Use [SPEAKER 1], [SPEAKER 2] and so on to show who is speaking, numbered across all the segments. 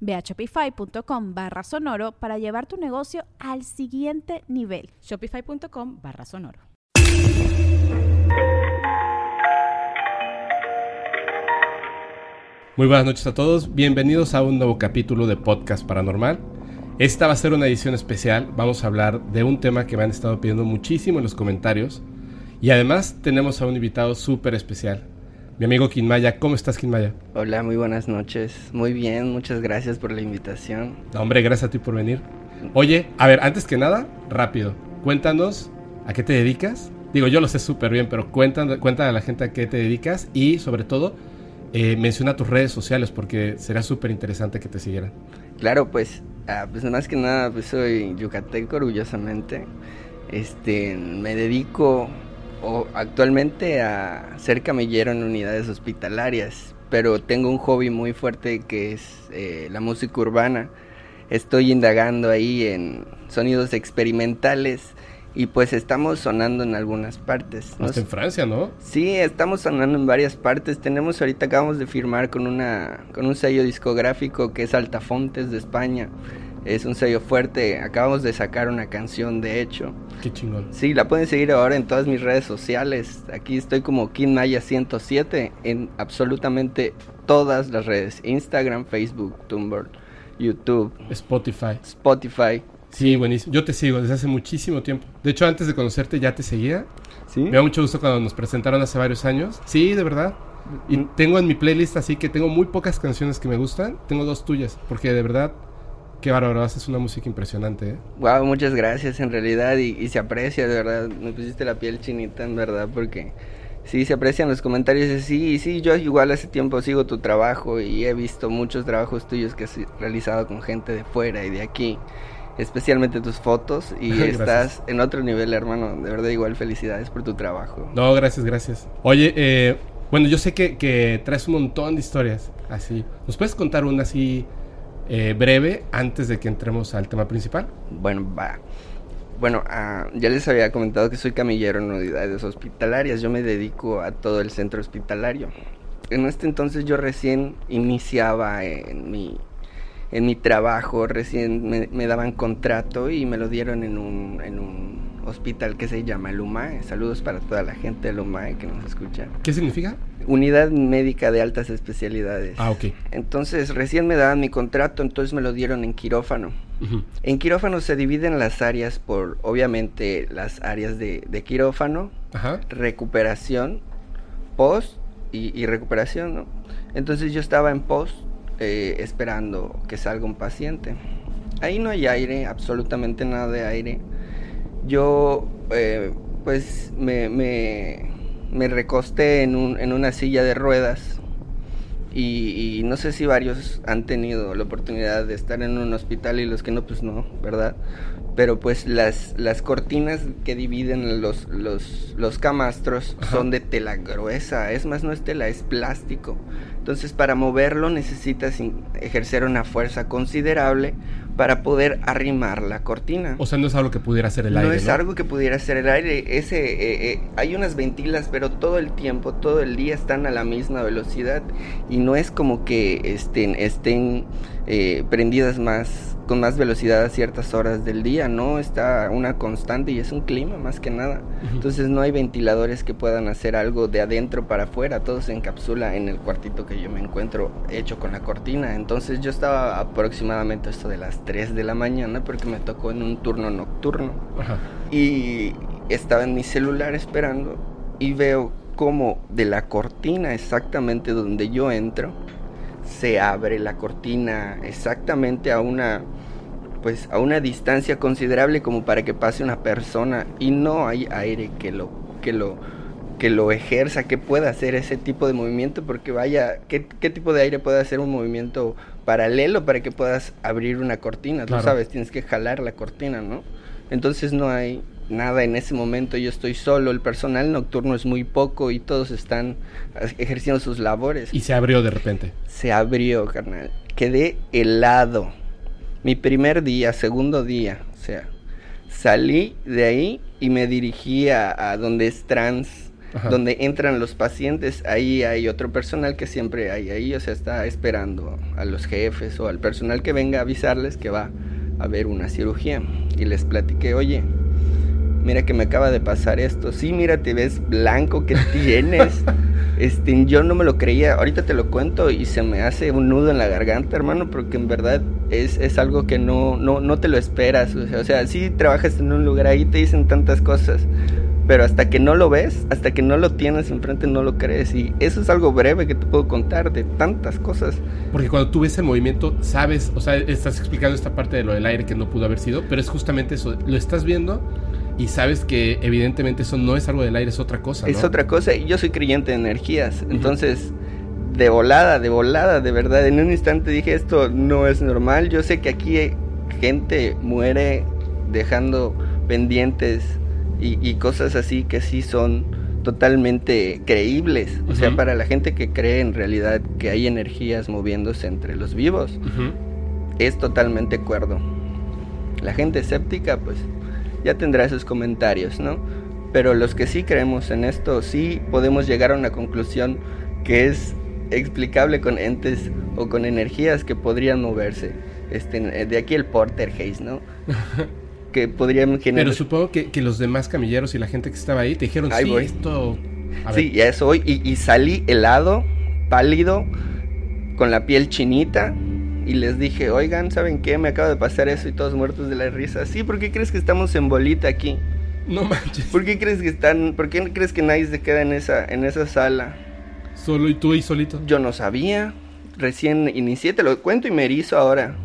[SPEAKER 1] Ve a shopify.com barra sonoro para llevar tu negocio al siguiente nivel.
[SPEAKER 2] Shopify.com barra sonoro.
[SPEAKER 3] Muy buenas noches a todos, bienvenidos a un nuevo capítulo de Podcast Paranormal. Esta va a ser una edición especial, vamos a hablar de un tema que me han estado pidiendo muchísimo en los comentarios y además tenemos a un invitado súper especial. Mi amigo Kinmaya, ¿cómo estás Kinmaya?
[SPEAKER 4] Hola, muy buenas noches. Muy bien, muchas gracias por la invitación.
[SPEAKER 3] hombre, gracias a ti por venir. Oye, a ver, antes que nada, rápido, cuéntanos a qué te dedicas. Digo, yo lo sé súper bien, pero cuéntale, cuéntale a la gente a qué te dedicas y sobre todo eh, menciona tus redes sociales porque será súper interesante que te siguieran.
[SPEAKER 4] Claro, pues, ah, pues más que nada, pues soy yucateco orgullosamente. Este, me dedico o actualmente a ser camillero en unidades hospitalarias, pero tengo un hobby muy fuerte que es eh, la música urbana. Estoy indagando ahí en sonidos experimentales y pues estamos sonando en algunas partes.
[SPEAKER 3] Hasta en Francia, ¿no?
[SPEAKER 4] Sí, estamos sonando en varias partes. Tenemos ahorita acabamos de firmar con una con un sello discográfico que es Altafontes de España es un sello fuerte. Acabamos de sacar una canción, de hecho.
[SPEAKER 3] Qué chingón.
[SPEAKER 4] Sí, la pueden seguir ahora en todas mis redes sociales. Aquí estoy como Maya 107 en absolutamente todas las redes. Instagram, Facebook, Tumblr, YouTube.
[SPEAKER 3] Spotify.
[SPEAKER 4] Spotify.
[SPEAKER 3] Sí, buenísimo. Yo te sigo desde hace muchísimo tiempo. De hecho, antes de conocerte ya te seguía. Sí. Me da mucho gusto cuando nos presentaron hace varios años. Sí, de verdad. Y tengo en mi playlist así que tengo muy pocas canciones que me gustan. Tengo dos tuyas, porque de verdad Qué bárbaro, haces una música impresionante, ¿eh?
[SPEAKER 4] Wow, muchas gracias en realidad y, se aprecia, de verdad. Me pusiste la piel chinita, en verdad, porque sí se aprecian los comentarios. Sí, sí, yo igual hace tiempo sigo tu trabajo y he visto muchos trabajos tuyos que has realizado con gente de fuera y de aquí. Especialmente tus fotos y estás en otro nivel, hermano. De verdad, igual felicidades por tu trabajo.
[SPEAKER 3] No, gracias, gracias. Oye, eh, bueno, yo sé que, que traes un montón de historias así. ¿Nos puedes contar una así eh, breve antes de que entremos al tema principal?
[SPEAKER 4] Bueno, va. Bueno, ah, ya les había comentado que soy camillero en unidades hospitalarias. Yo me dedico a todo el centro hospitalario. En este entonces yo recién iniciaba en mi, en mi trabajo, recién me, daban contrato y me lo dieron en un, en un hospital que se llama el UMAE. Saludos para toda la gente del UMAE que nos escucha.
[SPEAKER 3] ¿Qué significa?
[SPEAKER 4] Unidad Médica de Altas Especialidades.
[SPEAKER 3] Ah, ok.
[SPEAKER 4] Entonces, recién me daban mi contrato, entonces me lo dieron en quirófano. En quirófano se dividen las áreas por, obviamente, las áreas de, quirófano, recuperación, post y, recuperación, ¿no? Entonces yo estaba en post eh, esperando que salga un paciente. Ahí no hay aire, absolutamente nada de aire. Yo, eh, pues, me, me me recosté en, un, en una silla de ruedas y, no sé si varios han tenido la oportunidad de estar en un hospital y los que no, pues no, ¿verdad? Pero pues las, las cortinas que dividen los, los, los camastros son de tela gruesa, es más, no es tela, es plástico. Entonces para moverlo necesitas ejercer una fuerza considerable para poder arrimar la cortina.
[SPEAKER 3] O sea, no es algo que pudiera hacer el aire.
[SPEAKER 4] No es algo que pudiera hacer el aire. Ese, eh, eh, hay unas ventilas, pero todo el tiempo, todo el día están a la misma velocidad y no es como que estén, estén eh, prendidas más con más velocidad a ciertas horas del día, ¿no? Está una constante y es un clima más que nada. Entonces no hay ventiladores que puedan hacer algo de adentro para afuera, todo se encapsula en el cuartito que yo me encuentro hecho con la cortina. Entonces yo estaba aproximadamente esto de las 3 de la mañana porque me tocó en un turno nocturno. Y estaba en mi celular esperando y veo como de la cortina exactamente donde yo entro, se abre la cortina exactamente a una pues a una distancia considerable como para que pase una persona y no hay aire que lo que lo que lo ejerza, que pueda hacer ese tipo de movimiento, porque vaya, ¿qué, tipo de aire puede hacer un movimiento paralelo para que puedas abrir una cortina? Tú sabes, tienes que jalar la cortina, ¿no? Entonces no hay nada en ese momento, yo estoy solo, el personal nocturno es muy poco y todos están ejerciendo sus labores.
[SPEAKER 3] Y se abrió de repente.
[SPEAKER 4] Se abrió, carnal. Quedé helado. Mi primer día, segundo día, o sea, salí de ahí y me dirigí a, donde es trans, donde entran los pacientes, ahí hay otro personal que siempre hay ahí, o sea, está esperando a los jefes o al personal que venga a avisarles que va a haber una cirugía. Y les platiqué, oye, mira que me acaba de pasar esto. Sí, mira, te ves blanco, que tienes? este, yo no me lo creía. Ahorita te lo cuento y se me hace un nudo en la garganta, hermano, porque en verdad es, es algo que no, no, no te lo esperas. O sea, o sí trabajas en un lugar ahí, te dicen tantas cosas. Pero hasta que no lo ves, hasta que no lo tienes enfrente, no lo crees. Y eso es algo breve que te puedo contar de tantas cosas.
[SPEAKER 3] Porque cuando tú ves el movimiento, sabes, o sea, estás explicando esta parte de lo del aire que no pudo haber sido, pero es justamente eso. Lo estás viendo y sabes que evidentemente eso no es algo del aire, es otra cosa.
[SPEAKER 4] Es otra cosa y yo soy creyente de energías, entonces de volada, de volada, de verdad, en un instante dije esto no es normal, yo sé que aquí gente muere dejando pendientes y, cosas así que sí son totalmente creíbles, o sea, para la gente que cree en realidad que hay energías moviéndose entre los vivos, es totalmente cuerdo. La gente escéptica, pues ya tendrá esos comentarios, ¿no? Pero los que sí creemos en esto, sí podemos llegar a una conclusión que es explicable con entes o con energías que podrían moverse. Este, de aquí el Porter Haze, ¿no? que podrían
[SPEAKER 3] generar... Pero supongo que, los demás camilleros y la gente que estaba ahí te dijeron, sí, esto...
[SPEAKER 4] sí, ya eso hoy. Y, y salí helado, pálido, con la piel chinita y les dije, oigan, ¿saben qué? Me acaba de pasar eso y todos muertos de la risa. Sí, ¿por qué crees que estamos en bolita aquí?
[SPEAKER 3] No manches.
[SPEAKER 4] ¿Por qué crees que están, por qué crees que nadie se queda en esa, en esa sala?
[SPEAKER 3] Solo y tú y solito.
[SPEAKER 4] Yo no sabía. Recién inicié, te lo cuento y me erizo ahora.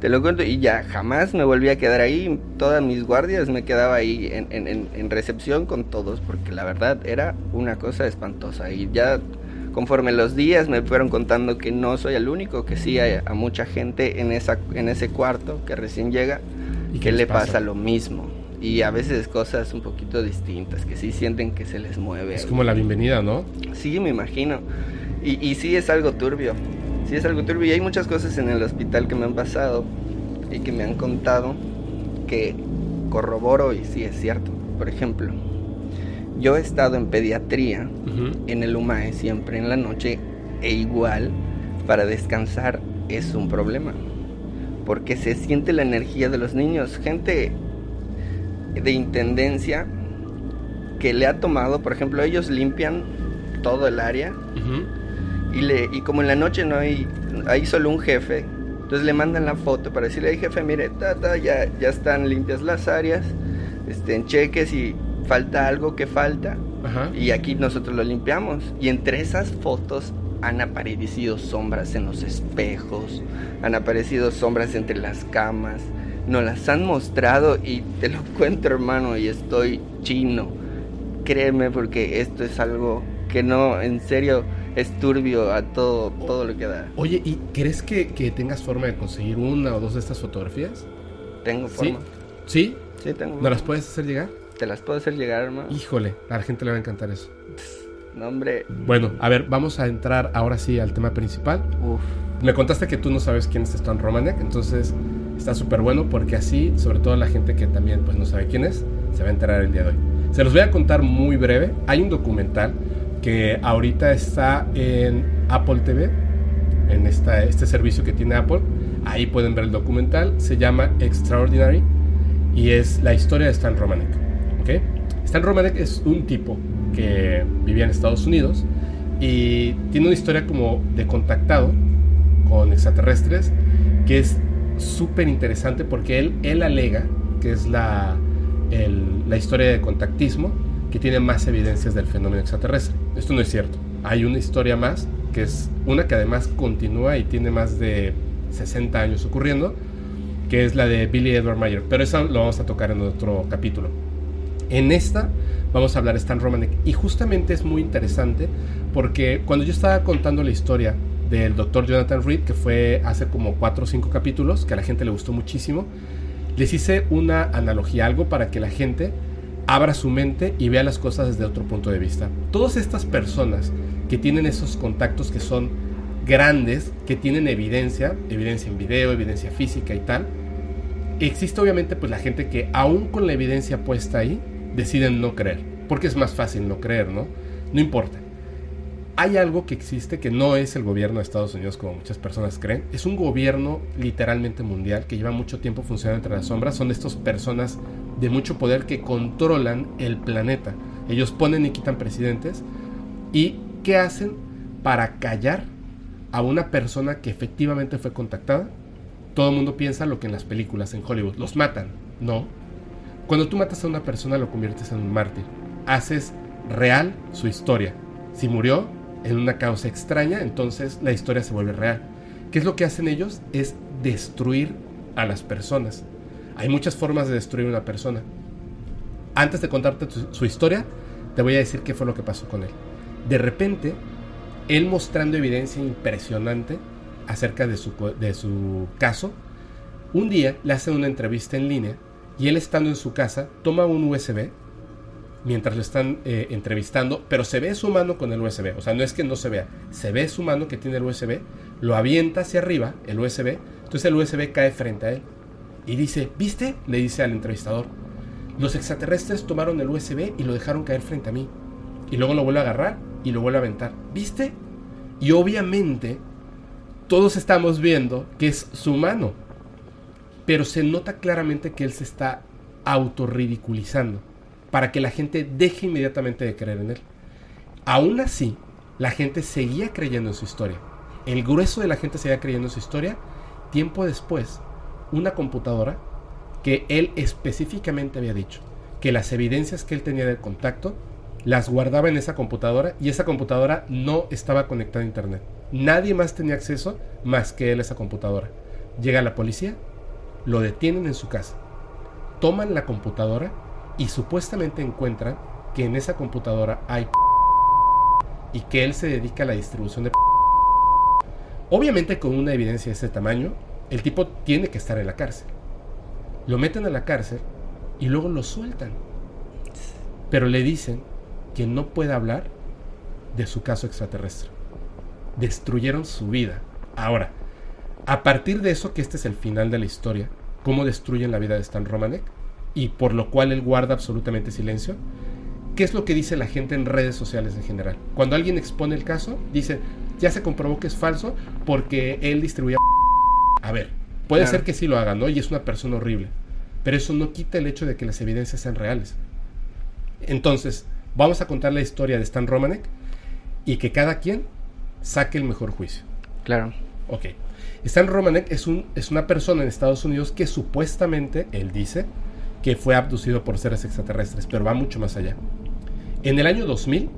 [SPEAKER 4] Te lo cuento y ya jamás me volví a quedar ahí. Todas mis guardias me quedaba ahí en, en, en recepción con todos porque la verdad era una cosa espantosa. Y ya conforme los días me fueron contando que no soy el único, que sí hay a mucha gente en, esa, en ese cuarto que recién llega y que le pasa? lo mismo. Y a veces cosas un poquito distintas, que sí sienten que se les mueve.
[SPEAKER 3] Es como la bienvenida, ¿no?
[SPEAKER 4] Sí, me imagino. Y, y sí es algo turbio. Sí es algo turbio. Y hay muchas cosas en el hospital que me han pasado y que me han contado que corroboro y sí es cierto. Por ejemplo, yo he estado en pediatría, en el UMAE siempre en la noche, e igual para descansar es un problema. Porque se siente la energía de los niños. Gente de intendencia que le ha tomado, por ejemplo, ellos limpian todo el área y, le, y como en la noche no hay, hay solo un jefe, entonces le mandan la foto para decirle, jefe, mire, ta, ya, ya están limpias las áreas, este, cheques y falta algo que falta. Y aquí nosotros lo limpiamos. Y entre esas fotos han aparecido sombras en los espejos, han aparecido sombras entre las camas. Nos las han mostrado y te lo cuento hermano y estoy chino. Créeme porque esto es algo que no, en serio, es turbio a todo, todo lo que da.
[SPEAKER 3] Oye, ¿y crees que, que tengas forma de conseguir una o dos de estas fotografías?
[SPEAKER 4] Tengo forma.
[SPEAKER 3] ¿Sí?
[SPEAKER 4] Sí, tengo.
[SPEAKER 3] ¿No las puedes hacer llegar?
[SPEAKER 4] Te las puedo hacer llegar, hermano.
[SPEAKER 3] Híjole, a la gente le va a encantar eso.
[SPEAKER 4] No, hombre.
[SPEAKER 3] Bueno, a ver, vamos a entrar ahora sí al tema principal. Uf. Me contaste que tú no sabes quién es Stan Romanek, entonces está súper bueno porque así, sobre todo la gente que también pues no sabe quién es, se va a enterar el día de hoy. Se los voy a contar muy breve. Hay un documental que ahorita está en Apple TV, en esta, este servicio que tiene Apple. Ahí pueden ver el documental. Se llama Extraordinary y es la historia de Stan Romanek. Stan Romanek es un tipo que vivía en Estados Unidos y tiene una historia como de contactado con extraterrestres que es súper interesante porque él, él alega que es la, la historia de contactismo que tiene más evidencias del fenómeno extraterrestre. Esto no es cierto. Hay una historia más, que es una que además continúa y tiene más de 60 años ocurriendo, que es la de Billy Edward Mayer. Pero eso lo vamos a tocar en otro capítulo. En esta vamos a hablar de Stan Romanek. Y justamente es muy interesante porque cuando yo estaba contando la historia del doctor Jonathan Reed, que fue hace como 4 o 5 capítulos, que a la gente le gustó muchísimo, les hice una analogía, algo para que la gente abra su mente y vea las cosas desde otro punto de vista. Todas estas personas que tienen esos contactos que son grandes, que tienen evidencia, evidencia en video, evidencia física y tal, existe obviamente pues la gente que aún con la evidencia puesta ahí, deciden no creer, porque es más fácil no creer, ¿no? No importa. Hay algo que existe que no es el gobierno de Estados Unidos como muchas personas creen, es un gobierno literalmente mundial que lleva mucho tiempo funcionando entre las sombras, son estas personas de mucho poder que controlan el planeta. Ellos ponen y quitan presidentes y ¿qué hacen para callar a una persona que efectivamente fue contactada? Todo el mundo piensa lo que en las películas en Hollywood, los matan, no, cuando tú matas a una persona lo conviertes en un mártir. Haces real su historia. Si murió en una causa extraña, entonces la historia se vuelve real. ¿Qué es lo que hacen ellos? Es destruir a las personas. Hay muchas formas de destruir una persona. Antes de contarte su historia, te voy a decir qué fue lo que pasó con él. De repente, él mostrando evidencia impresionante acerca de su, de su caso, un día le hace una entrevista en línea y él estando en su casa toma un USB mientras lo están eh, entrevistando, pero se ve su mano con el USB, o sea, no es que no se vea, se ve su mano que tiene el USB, lo avienta hacia arriba, el USB, entonces el USB cae frente a él y dice, ¿viste? Le dice al entrevistador, los extraterrestres tomaron el USB y lo dejaron caer frente a mí, y luego lo vuelve a agarrar y lo vuelve a aventar, ¿viste? Y obviamente todos estamos viendo que es su mano, pero se nota claramente que él se está autorridiculizando para que la gente deje inmediatamente de creer en él. Aún así, la gente seguía creyendo en su historia. El grueso de la gente seguía creyendo en su historia. Tiempo después, una computadora que él específicamente había dicho que las evidencias que él tenía del contacto las guardaba en esa computadora y esa computadora no estaba conectada a internet. Nadie más tenía acceso más que él a esa computadora. Llega la policía lo detienen en su casa, toman la computadora y supuestamente encuentran que en esa computadora hay y que él se dedica a la distribución de Obviamente con una evidencia de ese tamaño, el tipo tiene que estar en la cárcel. Lo meten a la cárcel y luego lo sueltan. Pero le dicen que no puede hablar de su caso extraterrestre. Destruyeron su vida. Ahora, a partir de eso, que este es el final de la historia, cómo destruyen la vida de Stan Romanek y por lo cual él guarda absolutamente silencio, ¿qué es lo que dice la gente en redes sociales en general? Cuando alguien expone el caso, dice, ya se comprobó que es falso porque él distribuía... A ver, puede ser que sí lo haga, ¿no? Y es una persona horrible, pero eso no quita el hecho de que las evidencias sean reales. Entonces, vamos a contar la historia de Stan Romanek y que cada quien saque el mejor juicio.
[SPEAKER 4] Claro.
[SPEAKER 3] Ok. Stan Romanek es, un, es una persona en Estados Unidos que supuestamente, él dice, que fue abducido por seres extraterrestres, pero va mucho más allá. En el año 2000,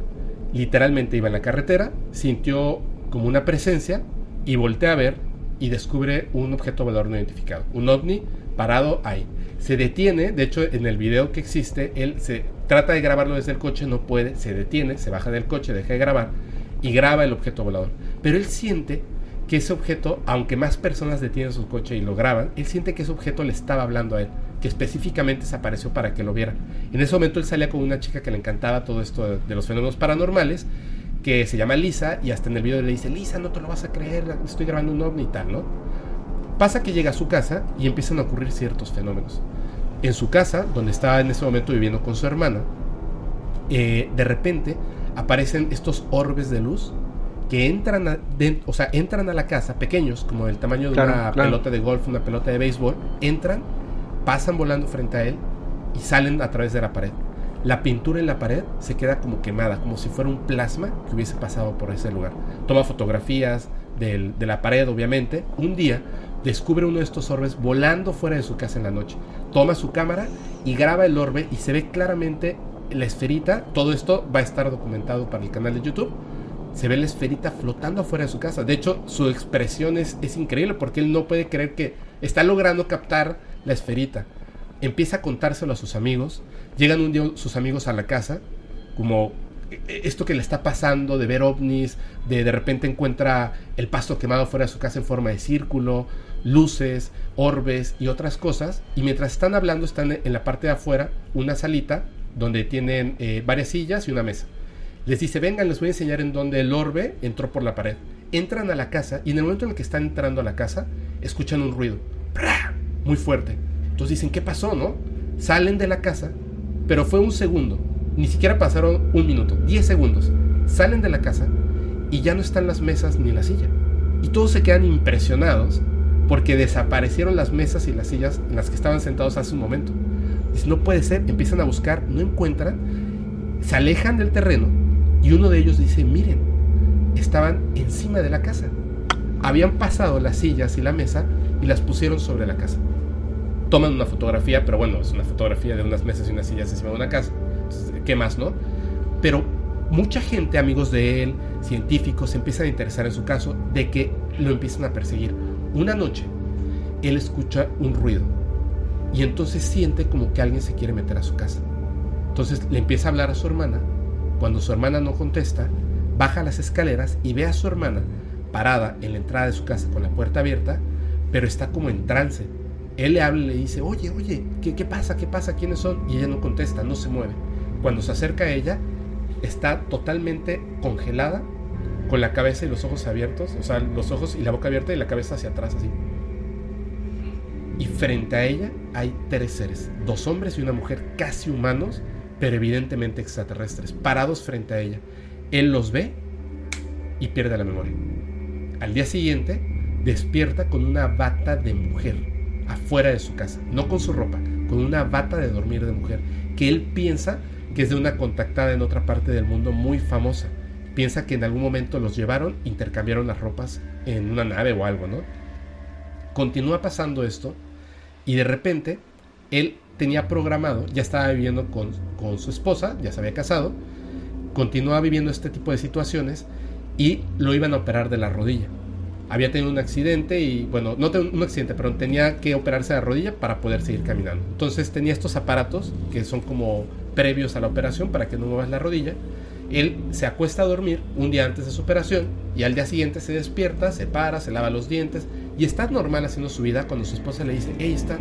[SPEAKER 3] literalmente iba en la carretera, sintió como una presencia y voltea a ver y descubre un objeto volador no identificado, un ovni parado ahí. Se detiene, de hecho en el video que existe, él se trata de grabarlo desde el coche, no puede, se detiene, se baja del coche, deja de grabar y graba el objeto volador. Pero él siente que ese objeto, aunque más personas detienen su coche y lo graban, él siente que ese objeto le estaba hablando a él, que específicamente se apareció para que lo viera. En ese momento él salía con una chica que le encantaba todo esto de, los fenómenos paranormales, que se llama Lisa, y hasta en el video le dice, Lisa, no te lo vas a creer, estoy grabando un ovni y tal, ¿no? Pasa que llega a su casa y empiezan a ocurrir ciertos fenómenos. En su casa, donde estaba en ese momento viviendo con su hermana, eh, de repente aparecen estos orbes de luz que entran a, o sea, entran a la casa, pequeños, como del tamaño de una pelota de golf, una pelota de béisbol, entran, pasan volando frente a él y salen a través de la pared. La pintura en la pared se queda como quemada, como si fuera un plasma que hubiese pasado por ese lugar. Toma fotografías de la pared, obviamente. Un día descubre uno de estos orbes volando fuera de su casa en la noche. Toma su cámara y graba el orbe y se ve claramente la esferita. Todo esto va a estar documentado para el canal de YouTube. Se ve la esferita flotando afuera de su casa. De hecho, su expresión es, es increíble porque él no puede creer que está logrando captar la esferita. Empieza a contárselo a sus amigos. Llegan un día sus amigos a la casa, como e-, esto que le está pasando de ver ovnis, de de repente encuentra el pasto quemado fuera de su casa en forma de círculo, luces, orbes y otras cosas. Y mientras están hablando, están en la parte de afuera, una salita donde tienen eh, varias sillas y una mesa. Les dice, vengan, les voy a enseñar en dónde el orbe entró por la pared. Entran a la casa y en el momento en el que están entrando a la casa, escuchan un ruido. Muy fuerte. Entonces dicen, ¿qué pasó, no? Salen de la casa, pero fue un segundo ni siquiera pasaron un minuto, 10 segundos. Salen de la casa y ya no están las mesas ni la silla. Y todos se quedan impresionados porque desaparecieron las mesas y las sillas en las que estaban sentados hace un momento. Dicen, no puede ser, empiezan a buscar, no encuentran, se alejan del terreno y uno de ellos dice, miren, estaban encima de la casa. Habían pasado las sillas y la mesa y las pusieron sobre la casa. Toman una fotografía, pero bueno, es una fotografía de unas mesas y unas sillas encima de una casa ¿qué más, no? Pero mucha gente, amigos de él, científicos, se empiezan a interesar en su caso de que lo empiezan a perseguir. Una noche, él escucha un ruido y entonces siente como que alguien se quiere meter a su casa. Entonces le empieza a hablar a su hermana. Cuando su hermana no contesta, baja las escaleras y ve a su hermana parada en la entrada de su casa con la puerta abierta, pero está como en trance. Él le habla y le dice, oye, oye, ¿qué, qué pasa? ¿Qué pasa? ¿Quiénes son? Y ella no contesta, no se mueve. Cuando se acerca a ella, está totalmente congelada, con la cabeza y los ojos abiertos, o sea, los ojos y la boca abierta y la cabeza hacia atrás así. Y frente a ella hay tres seres, dos hombres y una mujer casi humanos, pero evidentemente extraterrestres, parados frente a ella. Él los ve y pierde la memoria. Al día siguiente, despierta con una bata de mujer afuera de su casa, no con su ropa, con una bata de dormir de mujer, que él piensa que es de una contactada en otra parte del mundo muy famosa. Piensa que en algún momento los llevaron, intercambiaron las ropas en una nave o algo, ¿no? Continúa pasando esto y de repente él tenía programado, ya estaba viviendo con, con su esposa, ya se había casado, continúa viviendo este tipo de situaciones y lo iban a operar de la rodilla. Había tenido un accidente y, bueno, no un accidente, pero tenía que operarse de la rodilla para poder seguir caminando. Entonces tenía estos aparatos que son como previos a la operación para que no muevas la rodilla. Él se acuesta a dormir un día antes de su operación y al día siguiente se despierta, se para, se lava los dientes y está normal haciendo su vida cuando su esposa le dice, hey, está,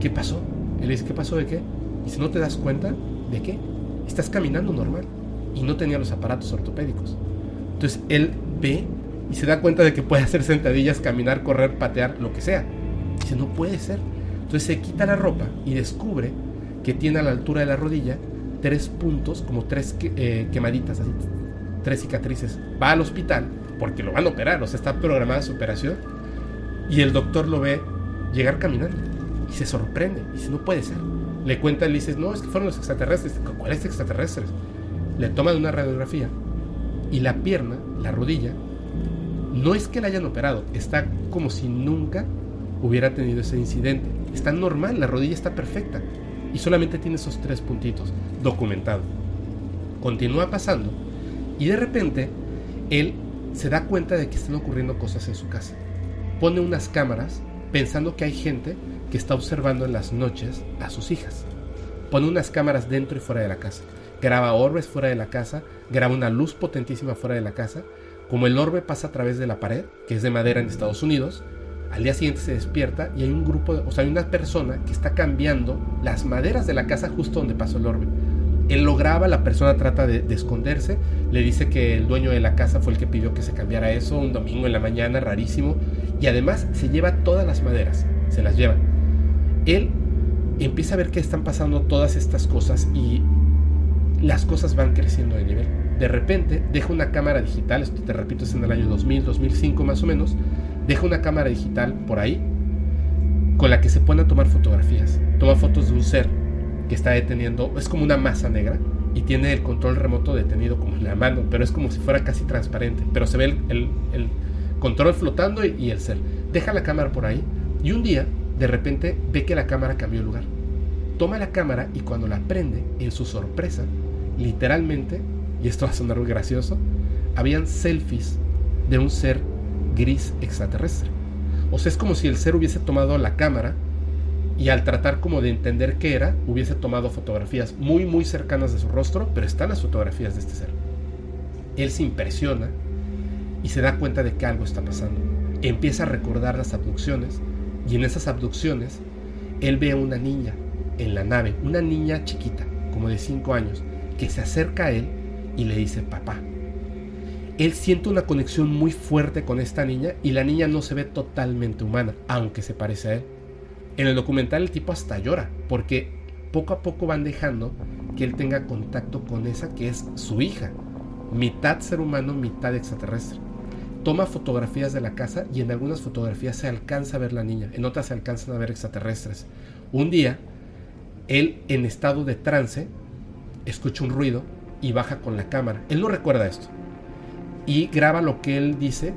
[SPEAKER 3] ¿qué pasó? Le dice, ¿qué pasó de qué? Y si no te das cuenta, ¿de qué? Estás caminando normal y no tenía los aparatos ortopédicos. Entonces él ve y se da cuenta de que puede hacer sentadillas, caminar, correr, patear, lo que sea. Dice, no puede ser. Entonces se quita la ropa y descubre que tiene a la altura de la rodilla tres puntos, como tres eh, quemaditas, así, tres cicatrices. Va al hospital porque lo van a operar, o sea, está programada su operación. Y el doctor lo ve llegar caminando y se sorprende. Y dice, no puede ser. Le cuenta, le dice, no, es que fueron los extraterrestres. ¿Cuáles extraterrestres? Le toman una radiografía y la pierna, la rodilla, no es que la hayan operado, está como si nunca hubiera tenido ese incidente. Está normal, la rodilla está perfecta y solamente tiene esos tres puntitos documentado. Continúa pasando y de repente él se da cuenta de que están ocurriendo cosas en su casa. Pone unas cámaras pensando que hay gente que está observando en las noches a sus hijas. Pone unas cámaras dentro y fuera de la casa. Graba orbes fuera de la casa, graba una luz potentísima fuera de la casa. Como el orbe pasa a través de la pared, que es de madera en Estados Unidos, al día siguiente se despierta y hay un grupo, o sea, hay una persona que está cambiando las maderas de la casa justo donde pasó el orbe. Él lo graba, la persona trata de, esconderse, le dice que el dueño de la casa fue el que pidió que se cambiara eso un domingo en la mañana, rarísimo, y además se lleva todas las maderas, se las lleva. Él empieza a ver que están pasando todas estas cosas y las cosas van creciendo de nivel. De repente deja una cámara digital, esto te repito es en el año 2000, 2005 más o menos, deja una cámara digital por ahí con la que se pone tomar fotografías. Toma fotos de un ser que está deteniendo, es como una masa negra y tiene el control remoto detenido como en la mano, pero es como si fuera casi transparente, pero se ve el, control flotando y, el ser. deja la cámara por ahí y un día de repente ve que la cámara cambió de lugar. Toma la cámara y cuando la prende, en su sorpresa, literalmente, y esto va a sonar muy gracioso, habían selfies de un ser gris extraterrestre. O sea, es como si el ser hubiese tomado la cámara y al tratar como de entender qué era, hubiese tomado fotografías muy muy cercanas de su rostro, pero están las fotografías de este ser. Él se impresiona y se da cuenta de que algo está pasando. Empieza a recordar las abducciones y en esas abducciones él ve a una niña en la nave, una niña chiquita, como de 5 años, que se acerca a él y le dice papá. Él siente una conexión muy fuerte con esta niña y la niña no se ve totalmente humana, aunque se parece a él. En el documental el tipo hasta llora, porque poco a poco van dejando que él tenga contacto con esa que es su hija, mitad ser humano, mitad extraterrestre. Toma fotografías de la casa y en algunas fotografías se alcanza a ver la niña, en otras se alcanzan a ver extraterrestres. Un día, él en estado de trance escucha un ruido y baja con la cámara. Él no recuerda esto. Y graba lo que él dice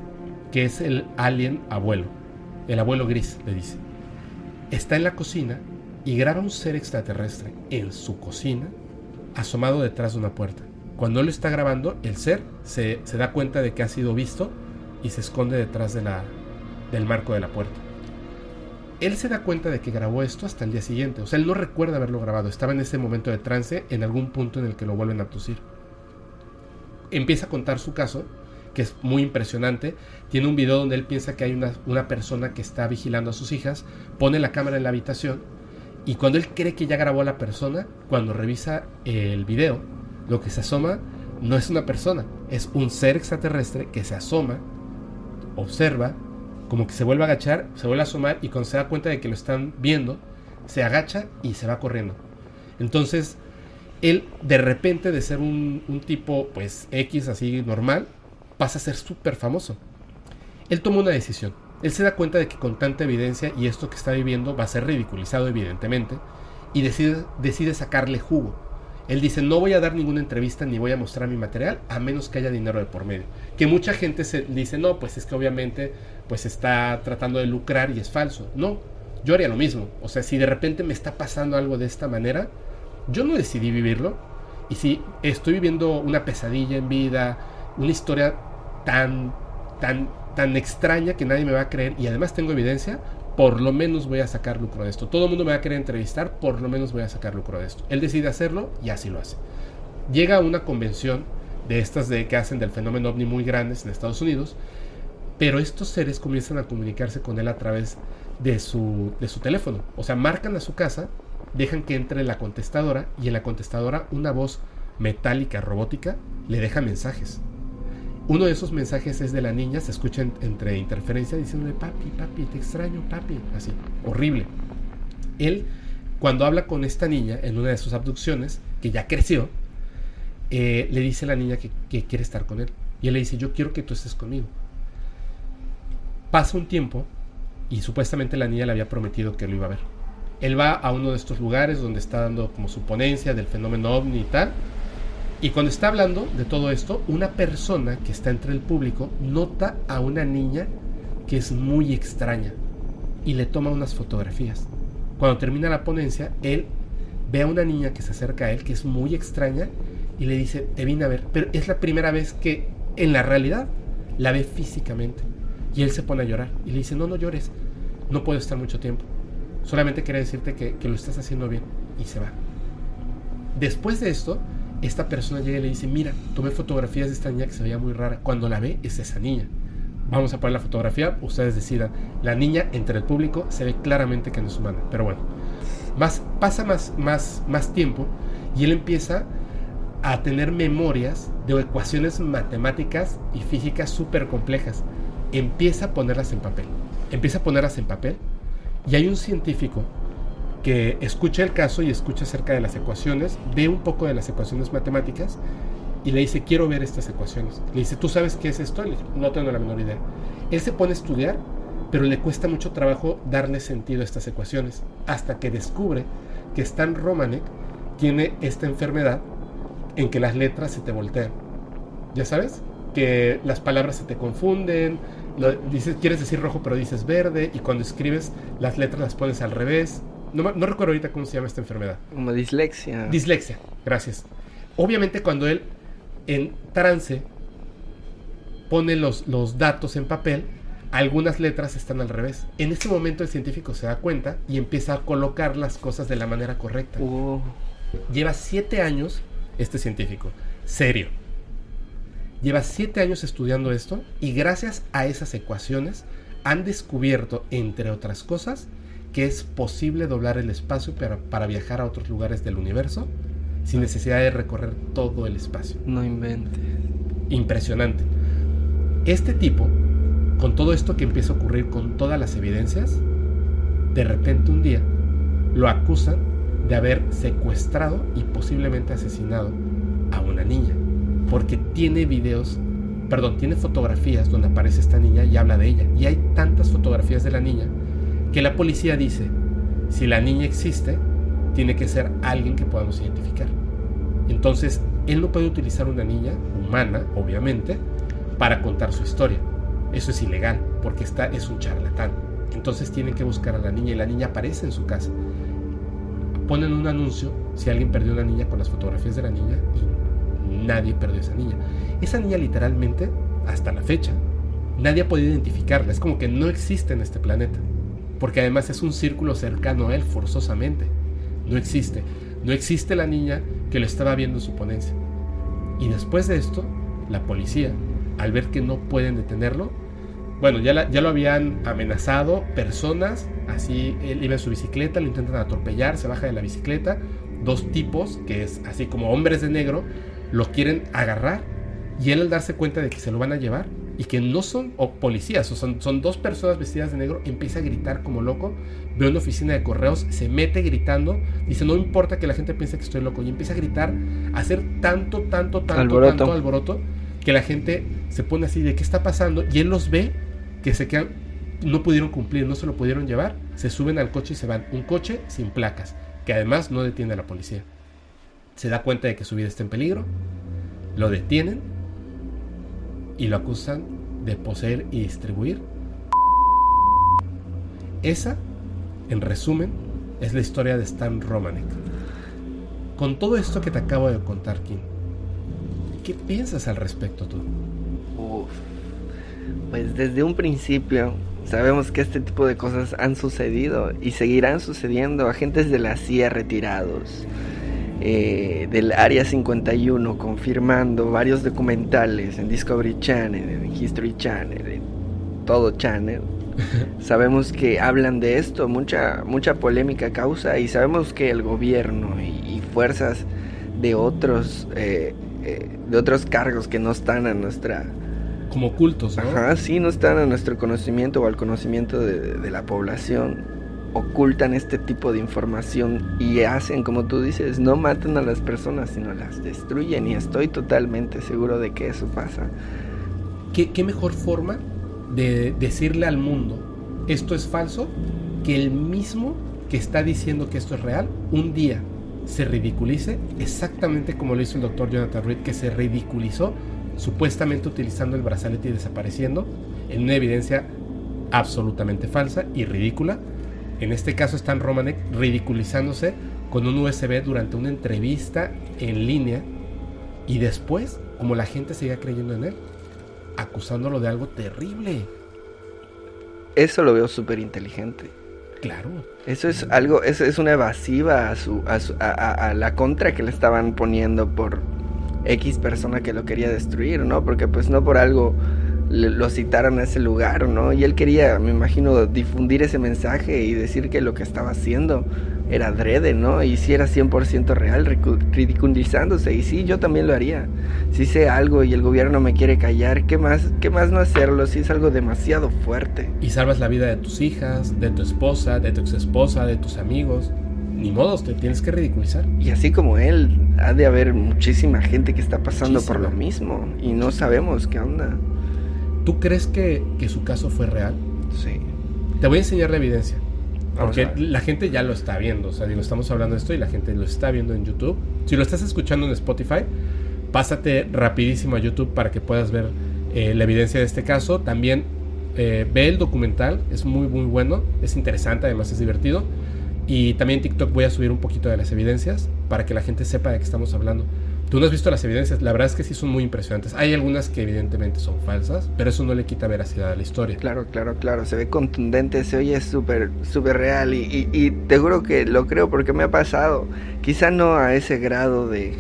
[SPEAKER 3] que es el alien abuelo. El abuelo gris, le dice está en la cocina y graba un ser extraterrestre en su cocina asomado detrás de una puerta. Cuando él está grabando, el ser se, da cuenta de que ha sido visto y se esconde detrás de la, del marco de la puerta. Él se da cuenta de que grabó esto hasta el día siguiente. O sea, él no recuerda haberlo grabado. Estaba en ese momento de trance en algún punto en el que lo vuelven a abducir. Empieza a contar su caso que es muy impresionante. Tiene un video donde él piensa que hay una, una persona que está vigilando a sus hijas, pone la cámara en la habitación y cuando él cree que ya grabó a la persona, cuando revisa el video, lo que se asoma no es una persona, es un ser extraterrestre que se asoma, observa, como que se vuelve a agachar, se vuelve a asomar y cuando se da cuenta de que lo están viendo, se agacha y se va corriendo. Entonces, él de repente de ser un, tipo pues X así normal, pasa a ser súper famoso. Él toma una decisión. Él se da cuenta de que con tanta evidencia y esto que está viviendo va a ser ridiculizado evidentemente y decide, decide sacarle jugo. Él dice, no voy a dar ninguna entrevista ni voy a mostrar mi material a menos que haya dinero de por medio. Que mucha gente se dice, no, pues es que obviamente pues está tratando de lucrar y es falso. No, yo haría lo mismo. O sea, si de repente me está pasando algo de esta manera, yo no decidí vivirlo. Y si estoy viviendo una pesadilla en vida, una historia tan, tan, tan extraña que nadie me va a creer y además tengo evidencia, por lo menos voy a sacar lucro de esto. Todo el mundo me va a querer entrevistar, por lo menos voy a sacar lucro de esto. Él decide hacerlo y así lo hace. Llega a una convención de estas de que hacen del fenómeno ovni muy grandes en Estados Unidos, pero estos seres comienzan a comunicarse con él a través de su, de su teléfono. O sea, marcan a su casa, dejan que entre la contestadora y en la contestadora una voz metálica robótica le deja mensajes. Uno de esos mensajes es de la niña, se escucha entre interferencia diciéndole, papi, papi, te extraño, papi, así, horrible. Él, cuando habla con esta niña en una de sus abducciones, que ya creció, eh, le dice a la niña que, que quiere estar con él. Y él le dice, yo quiero que tú estés conmigo. Pasa un tiempo y supuestamente la niña le había prometido que lo iba a ver. Él va a uno de estos lugares donde está dando como su ponencia del fenómeno ovni y tal, y cuando está hablando de todo esto, una persona que está entre el público nota a una niña que es muy extraña y le toma unas fotografías. Cuando termina la ponencia, él ve a una niña que se acerca a él, que es muy extraña, y le dice, te vine a ver. Pero es la primera vez que en la realidad la ve físicamente. Y él se pone a llorar y le dice, no, no llores, no puedo estar mucho tiempo. Solamente quería decirte que, que lo estás haciendo bien. Y se va. Después de esto, esta persona llega y le dice, mira, tomé fotografías de esta niña que se veía muy rara. Cuando la ve es esa niña. Vamos a poner la fotografía, ustedes decidan. La niña entre el público se ve claramente que no es humana. Pero bueno, más, pasa más, más, más tiempo y él empieza a tener memorias de ecuaciones matemáticas y físicas súper complejas. Empieza a ponerlas en papel. Empieza a ponerlas en papel. Y hay un científico que escucha el caso y escucha acerca de las ecuaciones, ve un poco de las ecuaciones matemáticas y le dice, quiero ver estas ecuaciones. Le dice, ¿tú sabes qué es esto? No tengo la menor idea. Él se pone a estudiar, pero le cuesta mucho trabajo darle sentido a estas ecuaciones, hasta que descubre que Stan Romanek tiene esta enfermedad en que las letras se te voltean. ¿Ya sabes? Que las palabras se te confunden, dices, quieres decir rojo, pero dices verde, y cuando escribes las letras las pones al revés. No, no recuerdo ahorita cómo se llama esta enfermedad.
[SPEAKER 4] Como dislexia.
[SPEAKER 3] Dislexia, gracias. Obviamente cuando él en trance pone los, los datos en papel, algunas letras están al revés. En ese momento el científico se da cuenta y empieza a colocar las cosas de la manera correcta.
[SPEAKER 4] Oh.
[SPEAKER 3] Lleva siete años este científico, serio. Lleva siete años estudiando esto y gracias a esas ecuaciones han descubierto, entre otras cosas, que es posible doblar el espacio para, para viajar a otros lugares del universo sin necesidad de recorrer todo el espacio.
[SPEAKER 4] No invente.
[SPEAKER 3] Impresionante. Este tipo, con todo esto que empieza a ocurrir con todas las evidencias, de repente un día lo acusan de haber secuestrado y posiblemente asesinado a una niña. Porque tiene videos, perdón, tiene fotografías donde aparece esta niña y habla de ella. Y hay tantas fotografías de la niña que la policía dice, si la niña existe, tiene que ser alguien que podamos identificar. Entonces, él no puede utilizar una niña humana, obviamente, para contar su historia. Eso es ilegal, porque está, es un charlatán. Entonces tienen que buscar a la niña y la niña aparece en su casa. Ponen un anuncio si alguien perdió una niña con las fotografías de la niña y nadie perdió esa niña. Esa niña literalmente, hasta la fecha, nadie ha podido identificarla. Es como que no existe en este planeta. Porque además es un círculo cercano a él forzosamente. No existe. No existe la niña que lo estaba viendo en su ponencia. Y después de esto, la policía, al ver que no pueden detenerlo, bueno, ya, ya lo habían amenazado personas, así él iba en su bicicleta, lo intentan atropellar, se baja de la bicicleta, dos tipos, que es así como hombres de negro, lo quieren agarrar y él al darse cuenta de que se lo van a llevar, y que no son o policías, o son, son dos personas vestidas de negro, empieza a gritar como loco, ve una oficina de correos, se mete gritando, dice, no importa que la gente piense que estoy loco, y empieza a gritar, a hacer tanto, tanto, tanto, alboroto. tanto alboroto, que la gente se pone así de qué está pasando, y él los ve que se quedan, no pudieron cumplir, no se lo pudieron llevar, se suben al coche y se van, un coche sin placas, que además no detiene a la policía. Se da cuenta de que su vida está en peligro, lo detienen, y lo acusan de poseer y distribuir. Esa, en resumen, es la historia de Stan Romanek. Con todo esto que te acabo de contar, Kim, ¿qué piensas al respecto tú?
[SPEAKER 4] pues desde un principio sabemos que este tipo de cosas han sucedido y seguirán sucediendo. Agentes de la CIA retirados, eh, del Área 51 confirmando varios documentales en Discovery Channel, en History Channel, en todo Channel. sabemos que hablan de esto, mucha, mucha polémica causa y sabemos que el gobierno y, fuerzas de otros, eh, eh, de otros cargos que no están a nuestra...
[SPEAKER 3] Como ocultos, ¿no?
[SPEAKER 4] Ajá, sí, no están a nuestro conocimiento o al conocimiento de la población ocultan este tipo de información y hacen, como tú dices, no matan a las personas, sino las destruyen y estoy totalmente seguro de que eso pasa.
[SPEAKER 3] ¿Qué, mejor forma de decirle al mundo esto es falso que el mismo que está diciendo que esto es real, un día se ridiculice exactamente como lo hizo el doctor Jonathan Reed, que se ridiculizó supuestamente utilizando el brazalete y desapareciendo en una evidencia absolutamente falsa y ridícula en este caso están Romanek ridiculizándose con un USB durante una entrevista en línea y después, como la gente seguía creyendo en él, acusándolo de algo terrible.
[SPEAKER 4] Eso lo veo súper inteligente.
[SPEAKER 3] Claro.
[SPEAKER 4] Eso es algo, eso es una evasiva a, su, a, la contra que le estaban poniendo por X persona que lo quería destruir, ¿no? Porque pues no por algo lo citaron a ese lugar, ¿no? Y él quería, me imagino, difundir ese mensaje y decir que lo que estaba haciendo era adrede, ¿no? Y si era 100% real, ridiculizándose. Y sí, yo también lo haría. Si sé algo y el gobierno me quiere callar, ¿qué más, qué más no hacerlo si es algo demasiado fuerte?
[SPEAKER 3] Y salvas la vida de tus hijas, de tu esposa, de tu ex esposa, de tus amigos. Ni modos, te tienes que ridiculizar.
[SPEAKER 4] Y así como él, ha de haber muchísima gente que está pasando por lo mismo y no sabemos qué onda.
[SPEAKER 3] ¿Tú crees que, su caso fue real?
[SPEAKER 4] Sí.
[SPEAKER 3] Te voy a enseñar la evidencia. Porque la gente ya lo está viendo. O sea, digo, estamos hablando de esto y la gente lo está viendo en YouTube. Si lo estás escuchando en Spotify, pásate rapidísimo a YouTube para que puedas ver eh, la evidencia de este caso. También eh, ve el documental, es muy, muy bueno, es interesante, además es divertido. Y también en TikTok voy a subir un poquito de las evidencias para que la gente sepa de qué estamos hablando. Tú no has visto las evidencias, la verdad es que sí son muy impresionantes. Hay algunas que evidentemente son falsas, pero eso no le quita veracidad a la historia.
[SPEAKER 4] Claro, claro, claro, se ve contundente, se oye súper, súper real y, y, te juro que lo creo porque me ha pasado. Quizá no a ese grado de,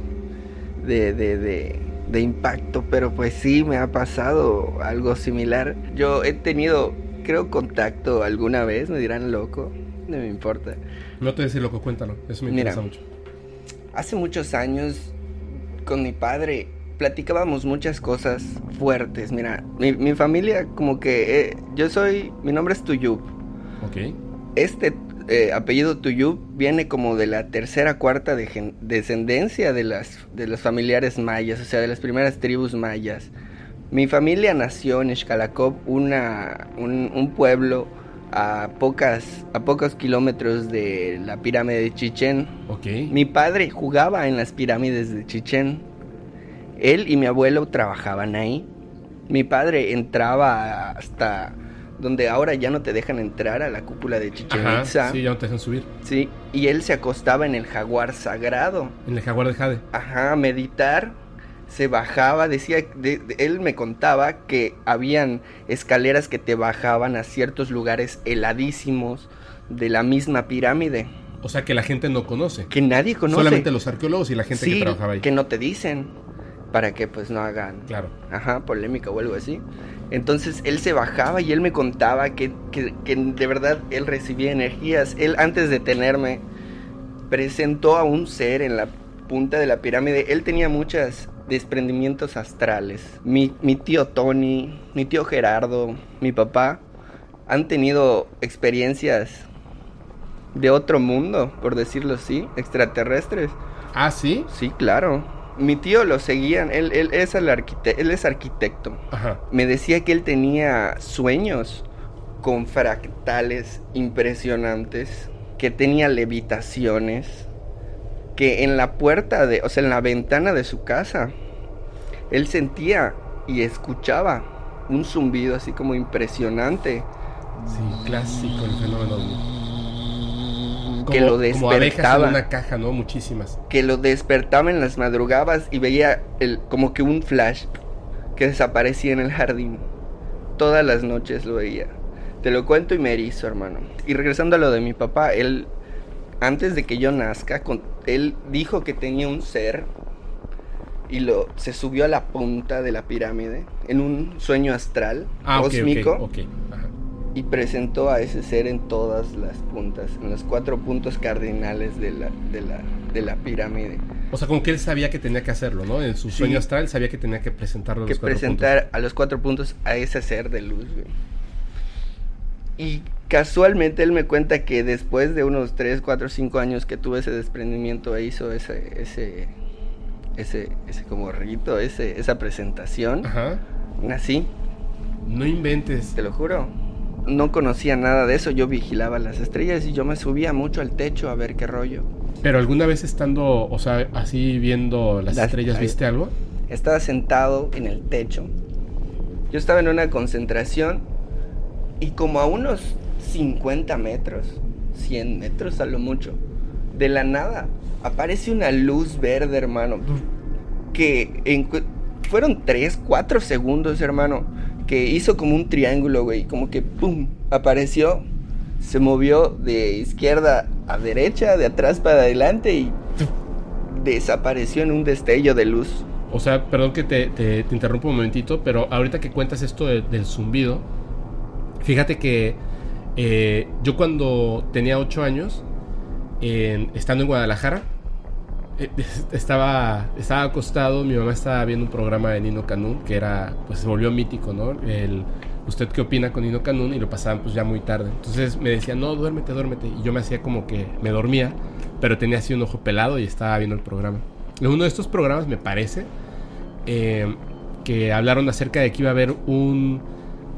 [SPEAKER 4] de, de, de, de impacto, pero pues sí me ha pasado algo similar. Yo he tenido, creo, contacto alguna vez, me dirán loco, no me importa.
[SPEAKER 3] No te decir loco, cuéntalo, eso me interesa mucho.
[SPEAKER 4] Hace muchos años con mi padre platicábamos muchas cosas fuertes. Mira, mi, familia como que eh, yo soy, mi nombre es Tuyub.
[SPEAKER 3] Ok.
[SPEAKER 4] Este eh, apellido Tuyub viene como de la tercera, cuarta de descendencia de las, de los familiares mayas, o sea, de las primeras tribus mayas. Mi familia nació en Xcalacop, una, un, un pueblo a, pocas, a pocos kilómetros de la pirámide de Chichén.
[SPEAKER 3] Okay.
[SPEAKER 4] Mi padre jugaba en las pirámides de Chichén. Él y mi abuelo trabajaban ahí. Mi padre entraba hasta donde ahora ya no te dejan entrar a la cúpula de Chichen Itza.
[SPEAKER 3] Sí, ya no te dejan subir.
[SPEAKER 4] Sí, y él se acostaba en el jaguar sagrado.
[SPEAKER 3] En el jaguar de Jade.
[SPEAKER 4] Ajá, meditar se bajaba, decía, él me contaba que habían escaleras que te bajaban a ciertos lugares heladísimos de la misma pirámide.
[SPEAKER 3] O sea, que la gente no conoce.
[SPEAKER 4] Que nadie conoce.
[SPEAKER 3] Solamente los arqueólogos y la gente que trabajaba ahí.
[SPEAKER 4] que no te dicen para que pues no hagan
[SPEAKER 3] claro.
[SPEAKER 4] ajá, polémica o algo así. Entonces él se bajaba y él me contaba que, que, que de verdad él recibía energías. Él antes de tenerme presentó a un ser en la punta de la pirámide. Él tenía muchas desprendimientos astrales. Mi, mi tío Tony, mi tío Gerardo, mi papá han tenido experiencias de otro mundo, por decirlo así, extraterrestres.
[SPEAKER 3] Ah, sí.
[SPEAKER 4] Sí, claro. Mi tío lo seguían, él, él, es, el él es arquitecto.
[SPEAKER 3] Ajá.
[SPEAKER 4] Me decía que él tenía sueños con fractales impresionantes, que tenía levitaciones, que en la puerta de, o sea, en la ventana de su casa, él sentía y escuchaba un zumbido así como impresionante.
[SPEAKER 3] Sí, clásico el fenómeno.
[SPEAKER 4] que lo despertaba.
[SPEAKER 3] en una caja, ¿no? Muchísimas.
[SPEAKER 4] Que lo despertaba en las madrugadas y veía el, como que un flash que desaparecía en el jardín. Todas las noches lo veía. Te lo cuento y me erizo, hermano. Y regresando a lo de mi papá, él antes de que yo nazca, él dijo que tenía un ser y lo se subió a la punta de la pirámide en un sueño astral
[SPEAKER 3] ah,
[SPEAKER 4] cósmico y presentó a ese ser en todas las puntas, en los cuatro puntos cardinales de la, de la, de la pirámide.
[SPEAKER 3] O sea, como que él sabía que tenía que hacerlo, ¿no? En su sueño astral sabía que tenía que presentarlo a
[SPEAKER 4] los que presentar a los cuatro puntos a ese ser de luz, Y casualmente él me cuenta que después de unos 3, 4, 5 años que tuve ese desprendimiento e hizo ese, ese, ese, ese como rito, ese, esa presentación,
[SPEAKER 3] Ajá.
[SPEAKER 4] nací.
[SPEAKER 3] No inventes.
[SPEAKER 4] Te lo juro. No conocía nada de eso, yo vigilaba las estrellas y yo me subía mucho al techo a ver qué rollo.
[SPEAKER 3] Pero alguna vez estando, o sea, así viendo las, estrellas, ¿viste algo?
[SPEAKER 4] Estaba sentado en el techo. Yo estaba en una concentración y como a unos 50 metros, 100 metros a lo mucho, de la nada, aparece una luz verde, hermano, que fueron 3, 4 segundos, hermano, que hizo como un triángulo, güey, como que, ¡pum!, apareció, se movió de izquierda a derecha, de atrás para adelante y desapareció en un destello de luz.
[SPEAKER 3] O sea, perdón que te, te, interrumpo un momentito, pero ahorita que cuentas esto del zumbido, fíjate que eh, yo cuando tenía 8 años, estando en Guadalajara, eh, estaba, estaba acostado, mi mamá estaba viendo un programa de Nino Canún, que era, pues se volvió mítico, ¿no? El, ¿Usted qué opina con Nino Canún? Y lo pasaban pues ya muy tarde. Entonces me decía, no, duérmete, duérmete. Y yo me hacía como que me dormía, pero tenía así un ojo pelado y estaba viendo el programa. En uno de estos programas me parece eh, que hablaron acerca de que iba a haber un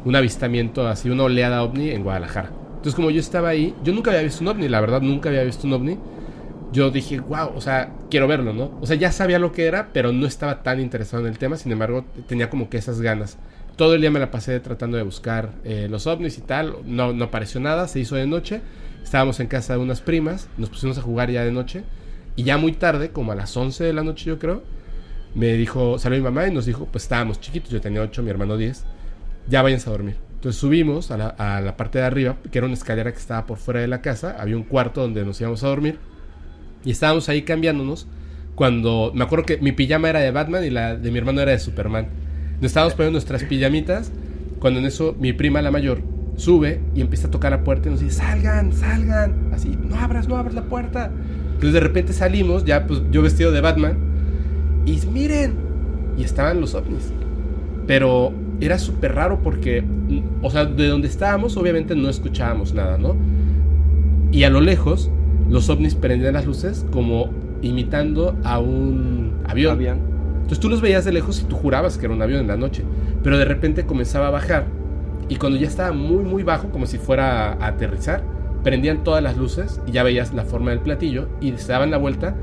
[SPEAKER 3] un avistamiento así, una oleada ovni en Guadalajara. Entonces como yo estaba ahí, yo nunca había visto un ovni, la verdad nunca había visto un ovni. Yo dije, wow, o sea, quiero verlo, ¿no? O sea, ya sabía lo que era, pero no estaba tan interesado en el tema, sin embargo, tenía como que esas ganas. todo el día me la pasé tratando de buscar eh, los ovnis y tal. No, no apareció nada, se hizo de noche. Estábamos en casa de unas primas, nos pusimos a jugar ya de noche. Y ya muy tarde, como a las 11 de la noche yo creo, me dijo, salió mi mamá y nos dijo, pues estábamos chiquitos, yo tenía 8, mi hermano 10, ya váyanse a dormir. Entonces subimos a la, a la, parte de arriba, que era una escalera que estaba por fuera de la casa, había un cuarto donde nos íbamos a dormir y estábamos ahí cambiándonos cuando me acuerdo que mi pijama era de Batman y la de mi hermano era de Superman. Nos estábamos poniendo nuestras pijamitas cuando en eso mi prima la mayor sube y empieza a tocar la puerta y nos dice, salgan, salgan, así, no abras, no abras la puerta. Entonces de repente salimos, ya pues yo vestido de Batman, y miren, y estaban los ovnis. Pero era súper raro porque, o sea, de donde estábamos obviamente no escuchábamos nada, ¿no? Y a lo lejos, los ovnis prendían las luces como imitando a un avión. avión. Entonces tú los veías de lejos y tú jurabas que era un avión en la noche. Pero de repente comenzaba a bajar y cuando ya estaba muy, muy bajo, como si fuera a aterrizar, prendían todas las luces y ya veías la forma del platillo y se daban la vuelta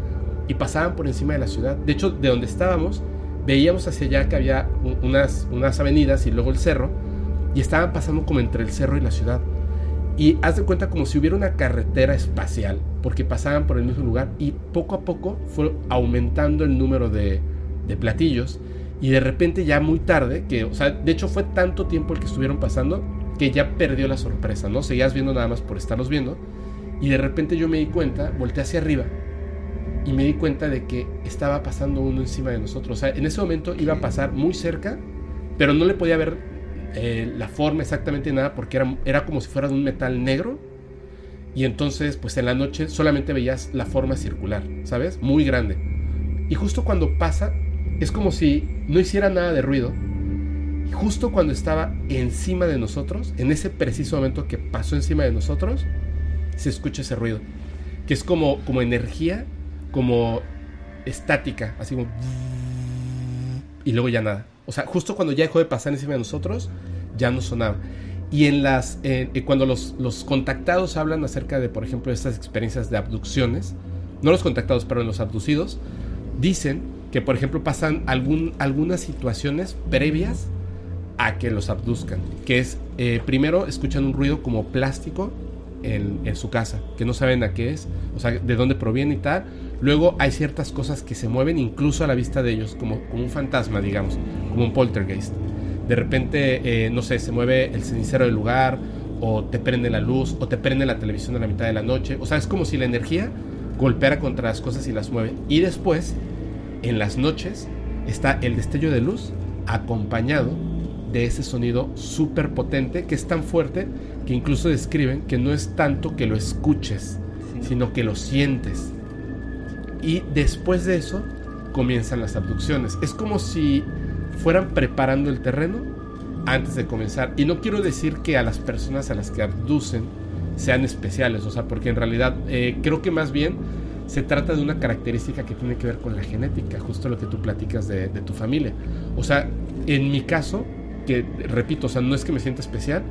[SPEAKER 3] y pasaban por encima de la ciudad. De hecho, de donde estábamos, veíamos hacia allá que había unas, unas avenidas y luego el cerro y estaban pasando como entre el cerro y la ciudad. Y haz de cuenta como si hubiera una carretera espacial, porque pasaban por el mismo lugar y poco a poco fue aumentando el número de, de platillos. Y de repente ya muy tarde, que, o sea, de hecho fue tanto tiempo el que estuvieron pasando que ya perdió la sorpresa, ¿no? Seguías viendo nada más por estarlos viendo. Y de repente yo me di cuenta, volteé hacia arriba y me di cuenta de que estaba pasando uno encima de nosotros. O sea, en ese momento iba a pasar muy cerca, pero no le podía ver eh, la forma exactamente nada porque era, era como si fuera de un metal negro. Y entonces, pues en la noche solamente veías la forma circular, ¿sabes? Muy grande. Y justo cuando pasa, es como si no hiciera nada de ruido justo cuando estaba encima de nosotros, en ese preciso momento que pasó encima de nosotros, se escucha ese ruido, que es como, como energía, como estática, así como... Y luego ya nada. O sea, justo cuando ya dejó de pasar encima de nosotros, ya no sonaba. Y en las, cuando los, los, contactados hablan acerca de, por ejemplo, estas experiencias de abducciones, no los contactados, pero los abducidos, dicen que, por ejemplo, pasan algún, algunas situaciones previas a que los abduzcan. Que es, eh, primero escuchan un ruido como plástico en, su casa, que no saben a qué es, o sea, de dónde proviene y tal. Luego hay ciertas cosas que se mueven incluso a la vista de ellos, como, como un fantasma, digamos, como un poltergeist. De repente, eh, no sé, se mueve el cenicero del lugar, o te prende la luz, o te prende la televisión a la mitad de la noche. O sea, es como si la energía golpeara contra las cosas y las mueve. Y después, en las noches, está el destello de luz acompañado de ese sonido súper potente que es tan fuerte que incluso describen que no es tanto que lo escuches, sino que lo sientes. Y después de eso comienzan las abducciones. Es como si fueran preparando el terreno antes de comenzar. Y no quiero decir que a las personas a las que abducen sean especiales, o sea, porque en realidad eh, creo que más bien se trata de una característica que tiene que ver con la genética, justo lo que tú platicas de, de tu familia. O sea, en mi caso, que, repito, o sea, no es que me sienta especial,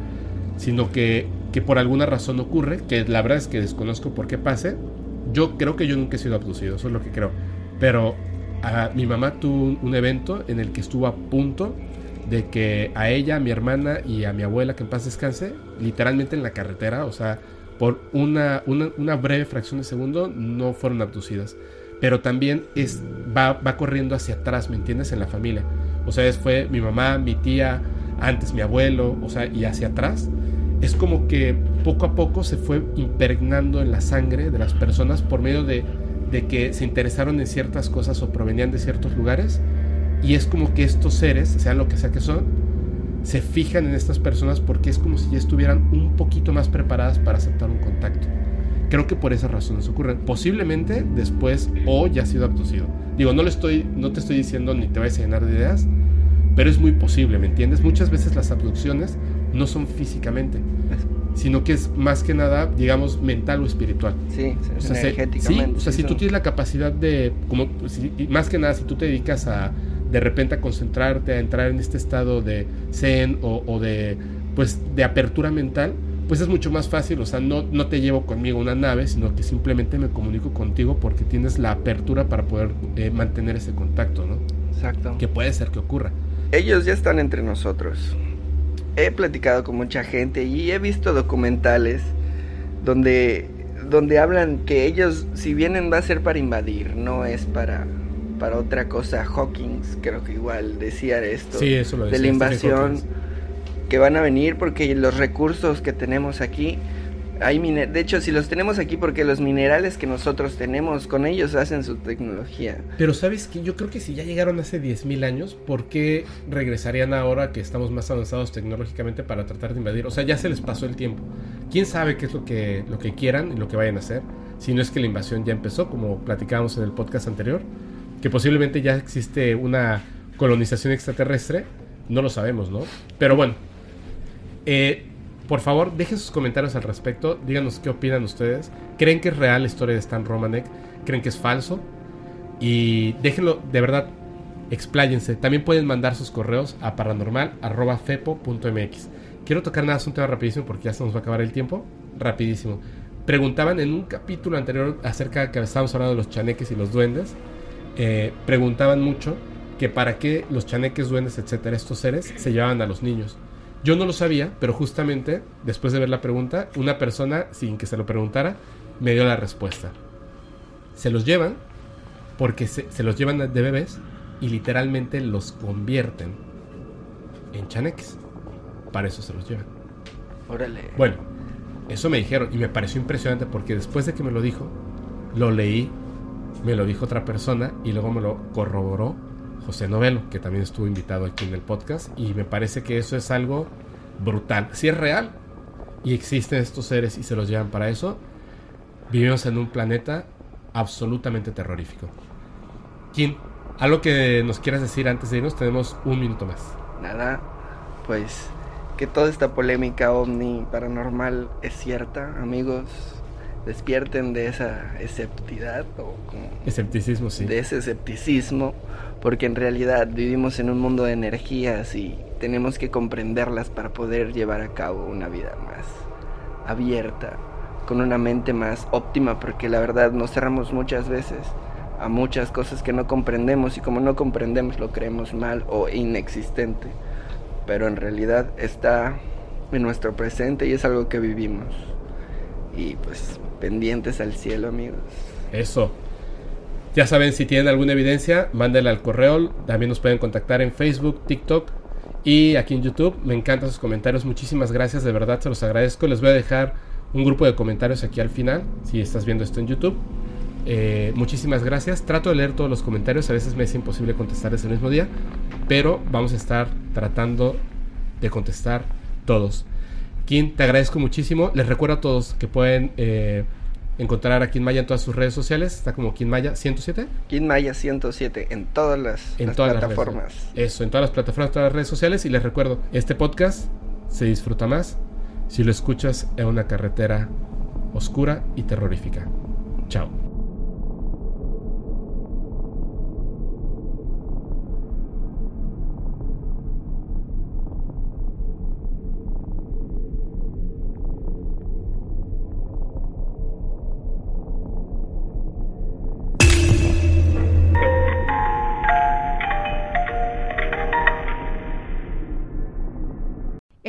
[SPEAKER 3] sino que, que por alguna razón ocurre, que la verdad es que desconozco por qué pase. Yo creo que yo nunca he sido abducido, eso es lo que creo. Pero a, mi mamá tuvo un, evento en el que estuvo a punto de que a ella, a mi hermana y a mi abuela, que en paz descanse, literalmente en la carretera, o sea, por una, una, breve fracción de segundo, no fueron abducidas. Pero también es, va, va corriendo hacia atrás, ¿me entiendes? En la familia. O sea, fue mi mamá, mi tía, antes mi abuelo, o sea, y hacia atrás. Es como que poco a poco se fue impregnando en la sangre de las personas por medio de, de que se interesaron en ciertas cosas o provenían de ciertos lugares. Y es como que estos seres, sean lo que sea que son, se fijan en estas personas porque es como si ya estuvieran un poquito más preparadas para aceptar un contacto. Creo que por esas razones ocurren. Posiblemente después o ya ha sido abducido. Digo, no, le estoy, no te estoy diciendo ni te vayas a llenar de ideas, pero es muy posible, ¿me entiendes? Muchas veces las abducciones no son físicamente, sino que es más que nada, digamos, mental o espiritual.
[SPEAKER 4] Sí, o sea, energéticamente.
[SPEAKER 3] Sí, o sea, si tú tienes la capacidad de, como, más que nada, si tú te dedicas a, de repente, a concentrarte, a entrar en este estado de zen o, o de, pues, de apertura mental, pues es mucho más fácil, o sea, no, no te llevo conmigo una nave, sino que simplemente me comunico contigo porque tienes la apertura para poder eh, mantener ese contacto, ¿no?
[SPEAKER 4] Exacto.
[SPEAKER 3] Que puede ser que ocurra.
[SPEAKER 4] ellos ya están entre nosotros. He platicado con mucha gente y he visto documentales donde, donde hablan que ellos, si vienen, va a ser para invadir, no es para, para otra cosa. Hawkins, creo que igual decía esto.
[SPEAKER 3] Sí, eso lo
[SPEAKER 4] De la invasión que van a venir porque los recursos que tenemos aquí de hecho, si los tenemos aquí porque los minerales que nosotros tenemos con ellos hacen su tecnología.
[SPEAKER 3] Pero sabes que yo creo que si ya llegaron hace 10.000 años, ¿por qué regresarían ahora que estamos más avanzados tecnológicamente para tratar de invadir? O sea, ya se les pasó el tiempo. ¿Quién sabe qué es lo que, lo que quieran y lo que vayan a hacer? Si no es que la invasión ya empezó, como platicábamos en el podcast anterior, que posiblemente ya existe una colonización extraterrestre, no lo sabemos, ¿no? Pero bueno, eh, por favor, dejen sus comentarios al respecto. Díganos qué opinan ustedes. ¿Creen que es real la historia de Stan Romanek? ¿Creen que es falso? Y déjenlo, de verdad, expláyense. También pueden mandar sus correos a paranormal.fepo.mx. Quiero tocar nada, es un tema rapidísimo porque ya se nos va a acabar el tiempo. Rapidísimo. Preguntaban en un capítulo anterior acerca de que estábamos hablando de los chaneques y los duendes. Eh, preguntaban mucho que para qué los chaneques, duendes, etcétera, estos seres se llevaban a los niños. Yo no lo sabía, pero justamente después de ver la pregunta, una persona, sin que se lo preguntara, me dio la respuesta. Se los llevan porque se, los llevan de bebés y literalmente los convierten en chaneques. Para eso se los llevan.
[SPEAKER 4] Órale.
[SPEAKER 3] Bueno, eso me dijeron y me pareció impresionante porque después de que me lo dijo, lo leí, me lo dijo otra persona y luego me lo corroboró José Novelo, que también estuvo invitado aquí en el podcast, y me parece que eso es algo brutal. Si es real y existen estos seres y se los llevan para eso, vivimos en un planeta absolutamente terrorífico. ¿Quién? ¿Algo que nos quieras decir antes de irnos? Tenemos un minuto más.
[SPEAKER 4] Nada, pues que toda esta polémica ovni paranormal es cierta, amigos. Despierten de esa escepticidad o
[SPEAKER 3] escepticismo, sí.
[SPEAKER 4] De ese escepticismo porque en realidad vivimos en un mundo de energías y tenemos que comprenderlas para poder llevar a cabo una vida más abierta, con una mente más óptima, porque la verdad nos cerramos muchas veces a muchas cosas que no comprendemos y como no comprendemos lo creemos mal o inexistente, pero en realidad está en nuestro presente y es algo que vivimos. Y pues pendientes al cielo amigos.
[SPEAKER 3] Eso, ya saben, si tienen alguna evidencia, mándenla al correo. También nos pueden contactar en Facebook, TikTok y aquí en YouTube. Me encantan sus comentarios. Muchísimas gracias, de verdad se los agradezco. Les voy a dejar un grupo de comentarios aquí al final, si estás viendo esto en YouTube. Eh, muchísimas gracias. Trato de leer todos los comentarios. A veces me es imposible contestar ese mismo día, pero vamos a estar tratando de contestar todos. Kim, te agradezco muchísimo. Les recuerdo a todos que pueden eh, encontrar a Maya en todas sus redes sociales. Está como Maya 107.
[SPEAKER 4] Maya 107 en todas las, en todas plataformas.
[SPEAKER 3] Eso, en todas las plataformas, todas las redes sociales. Y les recuerdo, este podcast se disfruta más si lo escuchas en una carretera oscura y terrorífica. Chao.